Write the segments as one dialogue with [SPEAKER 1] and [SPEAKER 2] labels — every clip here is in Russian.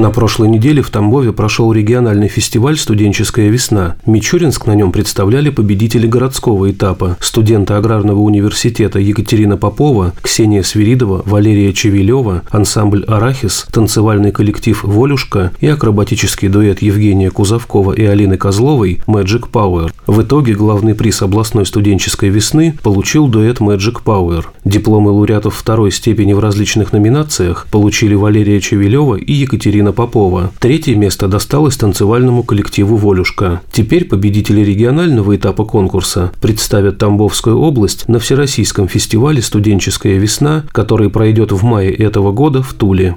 [SPEAKER 1] На прошлой неделе в Тамбове прошел региональный фестиваль «Студенческая весна». Мичуринск на нем представляли победители городского этапа – студенты Аграрного университета Екатерина Попова, Ксения Свиридова, Валерия Чевелева, ансамбль «Арахис», танцевальный коллектив «Волюшка» и акробатический дуэт Евгения Кузовкова и Алины Козловой «Magic Power». В итоге главный приз областной студенческой весны получил дуэт Magic Power. Дипломы лауреатов второй степени в различных номинациях получили Валерия Чевелева и Екатерина Екатерина Попова. Третье место досталось танцевальному коллективу «Волюшка». Теперь победители регионального этапа конкурса представят Тамбовскую область на Всероссийском фестивале «Студенческая весна», который пройдет в мае этого года в Туле.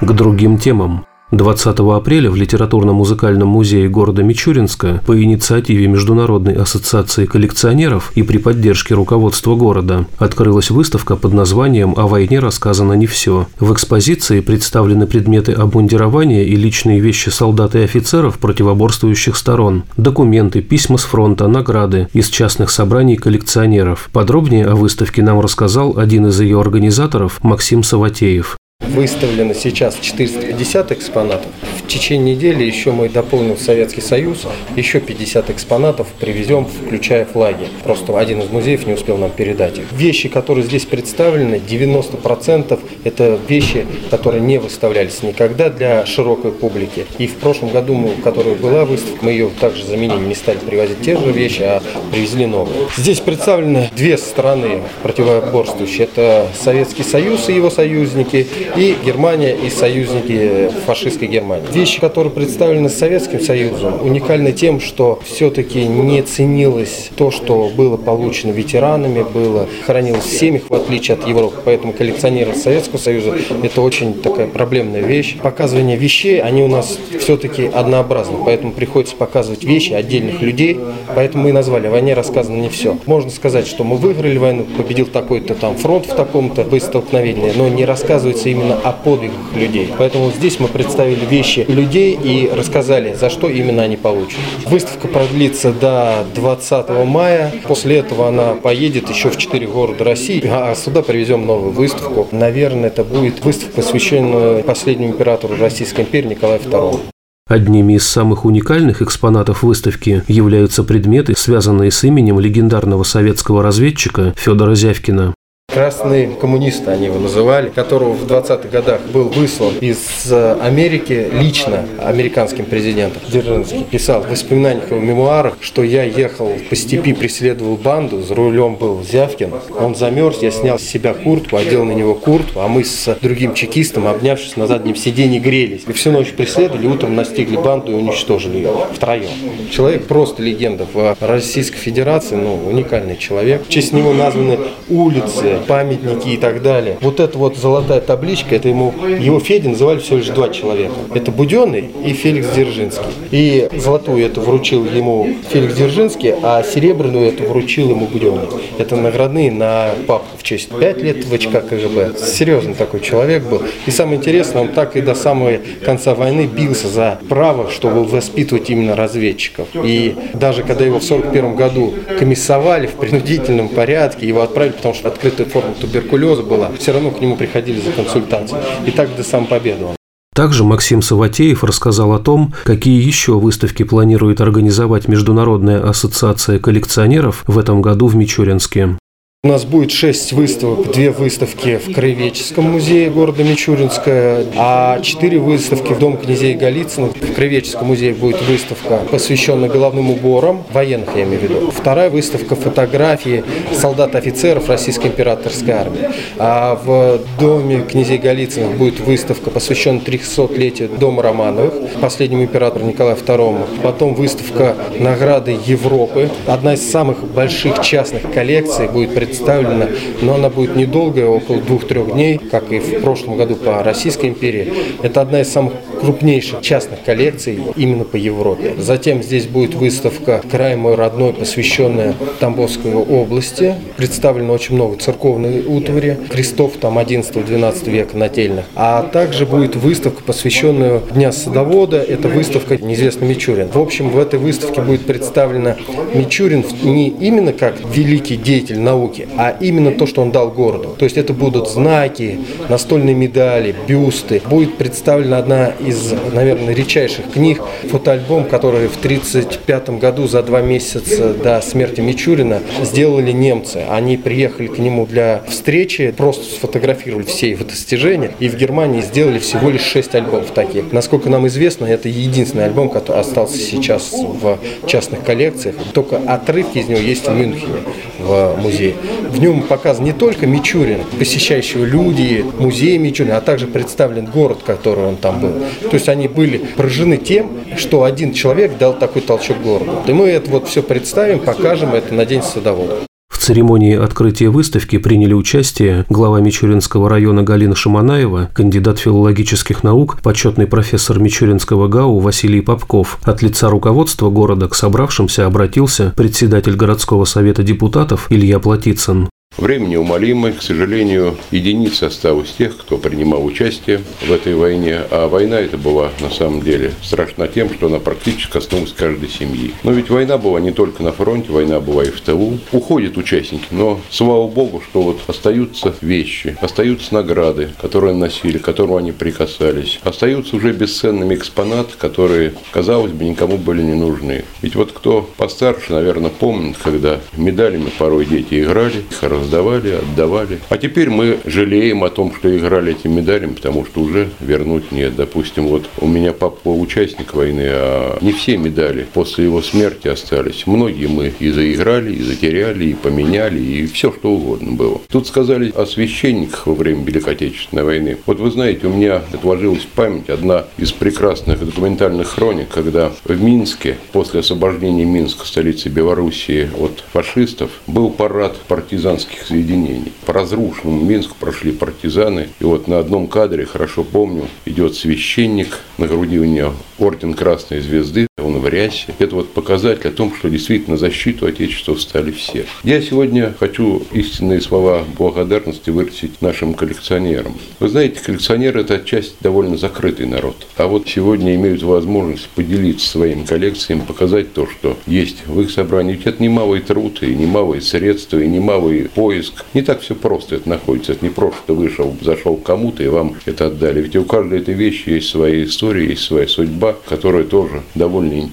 [SPEAKER 1] К другим темам. 20 апреля в Литературно-музыкальном музее города Мичуринска по инициативе Международной ассоциации коллекционеров и при поддержке руководства города открылась выставка под названием «О войне рассказано не все». В экспозиции представлены предметы обмундирования и личные вещи солдат и офицеров противоборствующих сторон, документы, письма с фронта, награды из частных собраний коллекционеров. Подробнее о выставке нам рассказал один из ее организаторов Максим Саватеев.
[SPEAKER 2] Выставлено сейчас 450 экспонатов. В течение недели еще мы дополним Советский Союз, еще 50 экспонатов привезем, включая флаги. Просто один из музеев не успел нам передать их. Вещи, которые здесь представлены, 90% это вещи, которые не выставлялись никогда для широкой публики. И в прошлом году, мы, в которой была выставка, мы ее также заменили, не стали привозить те же вещи, а привезли новые. Здесь представлены две страны противоборствующие. Это Советский Союз и его союзники – Германия и союзники фашистской Германии. Вещи, которые представлены Советским Союзом, уникальны тем, что все-таки не ценилось то, что было получено ветеранами, было хранилось в семьях, в отличие от Европы. Поэтому коллекционеры Советского Союза – это очень такая проблемная вещь. Показывание вещей, они у нас все-таки однообразны, поэтому приходится показывать вещи отдельных людей, поэтому мы и назвали «О войне рассказано не все». Можно сказать, что мы выиграли войну, победил такой-то там фронт в таком-то столкновении, но не рассказывается именно именно о подвигах людей. Поэтому здесь мы представили вещи людей и рассказали, за что именно они получат. Выставка продлится до 20 мая. После этого она поедет еще в 4 города России, а сюда привезем новую выставку. Наверное, это будет выставка, посвященная последнему императору Российской империи Николаю II.
[SPEAKER 1] Одними из самых уникальных экспонатов выставки являются предметы, связанные с именем легендарного советского разведчика Федора Зявкина.
[SPEAKER 2] Красные коммунисты они его называли, которого в 20-х годах был выслан из э, Америки лично американским президентом. Дзержинский писал в воспоминаниях, в мемуарах, что я ехал по степи, преследовал банду, за рулем был Зявкин. Он замерз, я снял с себя куртку, одел на него куртку, а мы с другим чекистом, обнявшись на заднем сиденье, грелись. И всю ночь преследовали, утром настигли банду и уничтожили ее втроем. Человек просто легенда в Российской Федерации, ну, уникальный человек. В честь него названы улицы, памятники и так далее. Вот эта вот золотая табличка, это ему, его Феди называли всего лишь два человека. Это Буденный и Феликс Дзержинский. И золотую это вручил ему Феликс Дзержинский, а серебряную это вручил ему Буденный. Это наградные на папу в честь 5 лет в ВЧК КГБ. Серьезный такой человек был. И самое интересное, он так и до самого конца войны бился за право, чтобы воспитывать именно разведчиков. И даже когда его в 1941 году комиссовали в принудительном порядке, его отправили, потому что открытая форма туберкулеза была, все равно к нему приходили за консультацией. И так до самой победы он.
[SPEAKER 1] Также Максим Саватеев рассказал о том, какие еще выставки планирует организовать Международная ассоциация коллекционеров в этом году в Мичуринске.
[SPEAKER 2] У нас будет шесть выставок, две выставки в Краеведческом музее города Мичуринска, а четыре выставки в Дом князей Голицына. В Краеведческом музее будет выставка, посвященная головным уборам, военных я имею в виду. Вторая выставка фотографии солдат-офицеров Российской императорской армии. А в Доме князей Голицыных будет выставка, посвященная 300-летию Дома Романовых, последнему императору Николаю II. Потом выставка награды Европы. Одна из самых больших частных коллекций будет представлена представлена, но она будет недолгая, около двух-трех дней, как и в прошлом году по Российской империи. Это одна из самых крупнейших частных коллекций именно по Европе. Затем здесь будет выставка «Край мой родной», посвященная Тамбовской области. Представлено очень много церковной утвари, крестов там 11-12 века нательных. А также будет выставка, посвященная Дня садовода. Это выставка «Неизвестный Мичурин». В общем, в этой выставке будет представлена Мичурин не именно как великий деятель науки, памяти, а именно то, что он дал городу. То есть это будут знаки, настольные медали, бюсты. Будет представлена одна из, наверное, редчайших книг, фотоальбом, который в 1935 году за два месяца до смерти Мичурина сделали немцы. Они приехали к нему для встречи, просто сфотографировали все его достижения, и в Германии сделали всего лишь шесть альбомов таких. Насколько нам известно, это единственный альбом, который остался сейчас в частных коллекциях. Только отрывки из него есть в Мюнхене, в музее. В нем показан не только Мичурин, посещающие люди, музей Мичурина, а также представлен город, который он там был. То есть они были поражены тем, что один человек дал такой толчок городу. И мы это вот все представим, покажем это на День садовода.
[SPEAKER 1] Церемонии открытия выставки приняли участие глава Мичуринского района Галина Шаманаева, кандидат филологических наук, почетный профессор Мичуринского ГАУ Василий Попков. От лица руководства города к собравшимся обратился председатель городского совета депутатов Илья Платицын.
[SPEAKER 3] Время неумолимое, к сожалению, единицы осталось тех, кто принимал участие в этой войне, а война это была на самом деле страшна тем, что она практически коснулась каждой семьи. Но ведь война была не только на фронте, война была и в тылу. Уходят участники, но слава богу, что вот остаются вещи, остаются награды, которые носили, к которым они прикасались, остаются уже бесценными экспонаты, которые, казалось бы, никому были не нужны. Ведь вот кто постарше, наверное, помнит, когда медалями порой дети играли, их раздавали, отдавали. А теперь мы жалеем о том, что играли этим медалем, потому что уже вернуть нет. Допустим, вот у меня папа участник войны, а не все медали после его смерти остались. Многие мы и заиграли, и затеряли, и поменяли, и все что угодно было. Тут сказали о священниках во время Великой Отечественной войны. Вот вы знаете, у меня отложилась память одна из прекрасных документальных хроник, когда в Минске, после освобождения Минска, столицы Белоруссии от фашистов, был парад партизанских партизанских соединений. По разрушенному Минску прошли партизаны. И вот на одном кадре, хорошо помню, идет священник, на груди у него орден Красной Звезды, рясе. Это вот показатель о том, что действительно защиту Отечества встали все. Я сегодня хочу истинные слова благодарности выразить нашим коллекционерам. Вы знаете, коллекционеры – это отчасти довольно закрытый народ. А вот сегодня имеют возможность поделиться своими коллекциями, показать то, что есть в их собрании. Ведь это немалый труд, и немалые средства, и немалый поиск. Не так все просто это находится. Это не просто что вышел, зашел кому-то, и вам это отдали. Ведь у каждой этой вещи есть своя история, есть своя судьба, которая тоже довольно интересна.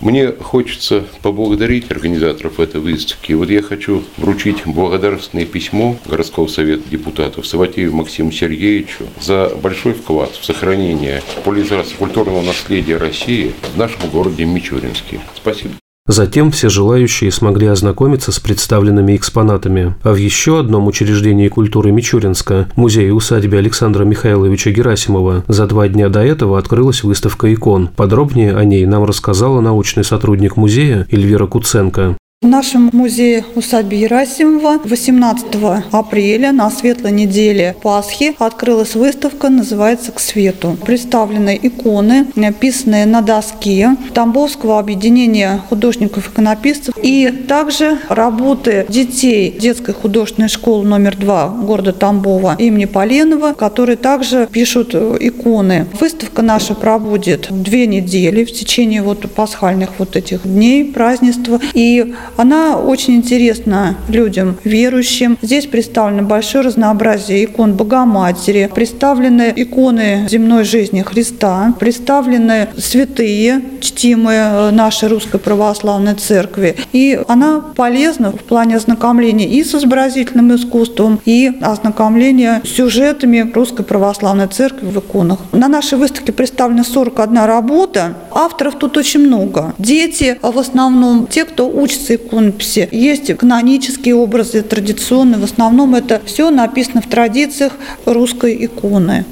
[SPEAKER 3] Мне хочется поблагодарить организаторов этой выставки. Вот я хочу вручить благодарственное письмо городского совета депутатов Саватееву Максиму Сергеевичу за большой вклад в сохранение популяризации культурного наследия России в нашем городе Мичуринске. Спасибо.
[SPEAKER 1] Затем все желающие смогли ознакомиться с представленными экспонатами. А в еще одном учреждении культуры Мичуринска, музее усадьбе Александра Михайловича Герасимова, за два дня до этого открылась выставка икон. Подробнее о ней нам рассказала научный сотрудник музея Эльвира Куценко.
[SPEAKER 4] В нашем музее усадьбы Ерасимова 18 апреля на светлой неделе Пасхи открылась выставка, называется «К свету». Представлены иконы, написанные на доске Тамбовского объединения художников-иконописцев и также работы детей детской художественной школы номер два города Тамбова имени Поленова, которые также пишут иконы. Выставка наша проводит две недели в течение вот пасхальных вот этих дней празднества. И она очень интересна людям верующим. Здесь представлено большое разнообразие икон Богоматери, представлены иконы земной жизни Христа, представлены святые, чтимые э, нашей Русской Православной Церкви. И она полезна в плане ознакомления и с изобразительным искусством, и ознакомления с сюжетами Русской Православной Церкви в иконах. На нашей выставке представлена 41 работа. Авторов тут очень много. Дети, в основном те, кто учится иконописи. Есть канонические образы, традиционные. В основном это все написано в традициях русской иконы.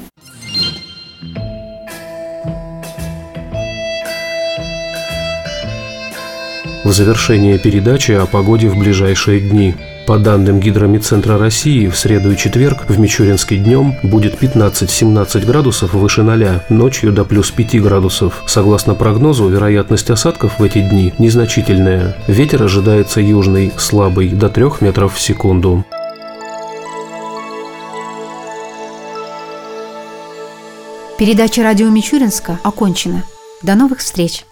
[SPEAKER 1] В завершение передачи о погоде в ближайшие дни – по данным Гидромедцентра России, в среду и четверг в Мичуринске днем будет 15-17 градусов выше 0, ночью до плюс 5 градусов. Согласно прогнозу, вероятность осадков в эти дни незначительная. Ветер ожидается южный, слабый, до 3 метров в секунду.
[SPEAKER 5] Передача радио Мичуринска окончена. До новых встреч!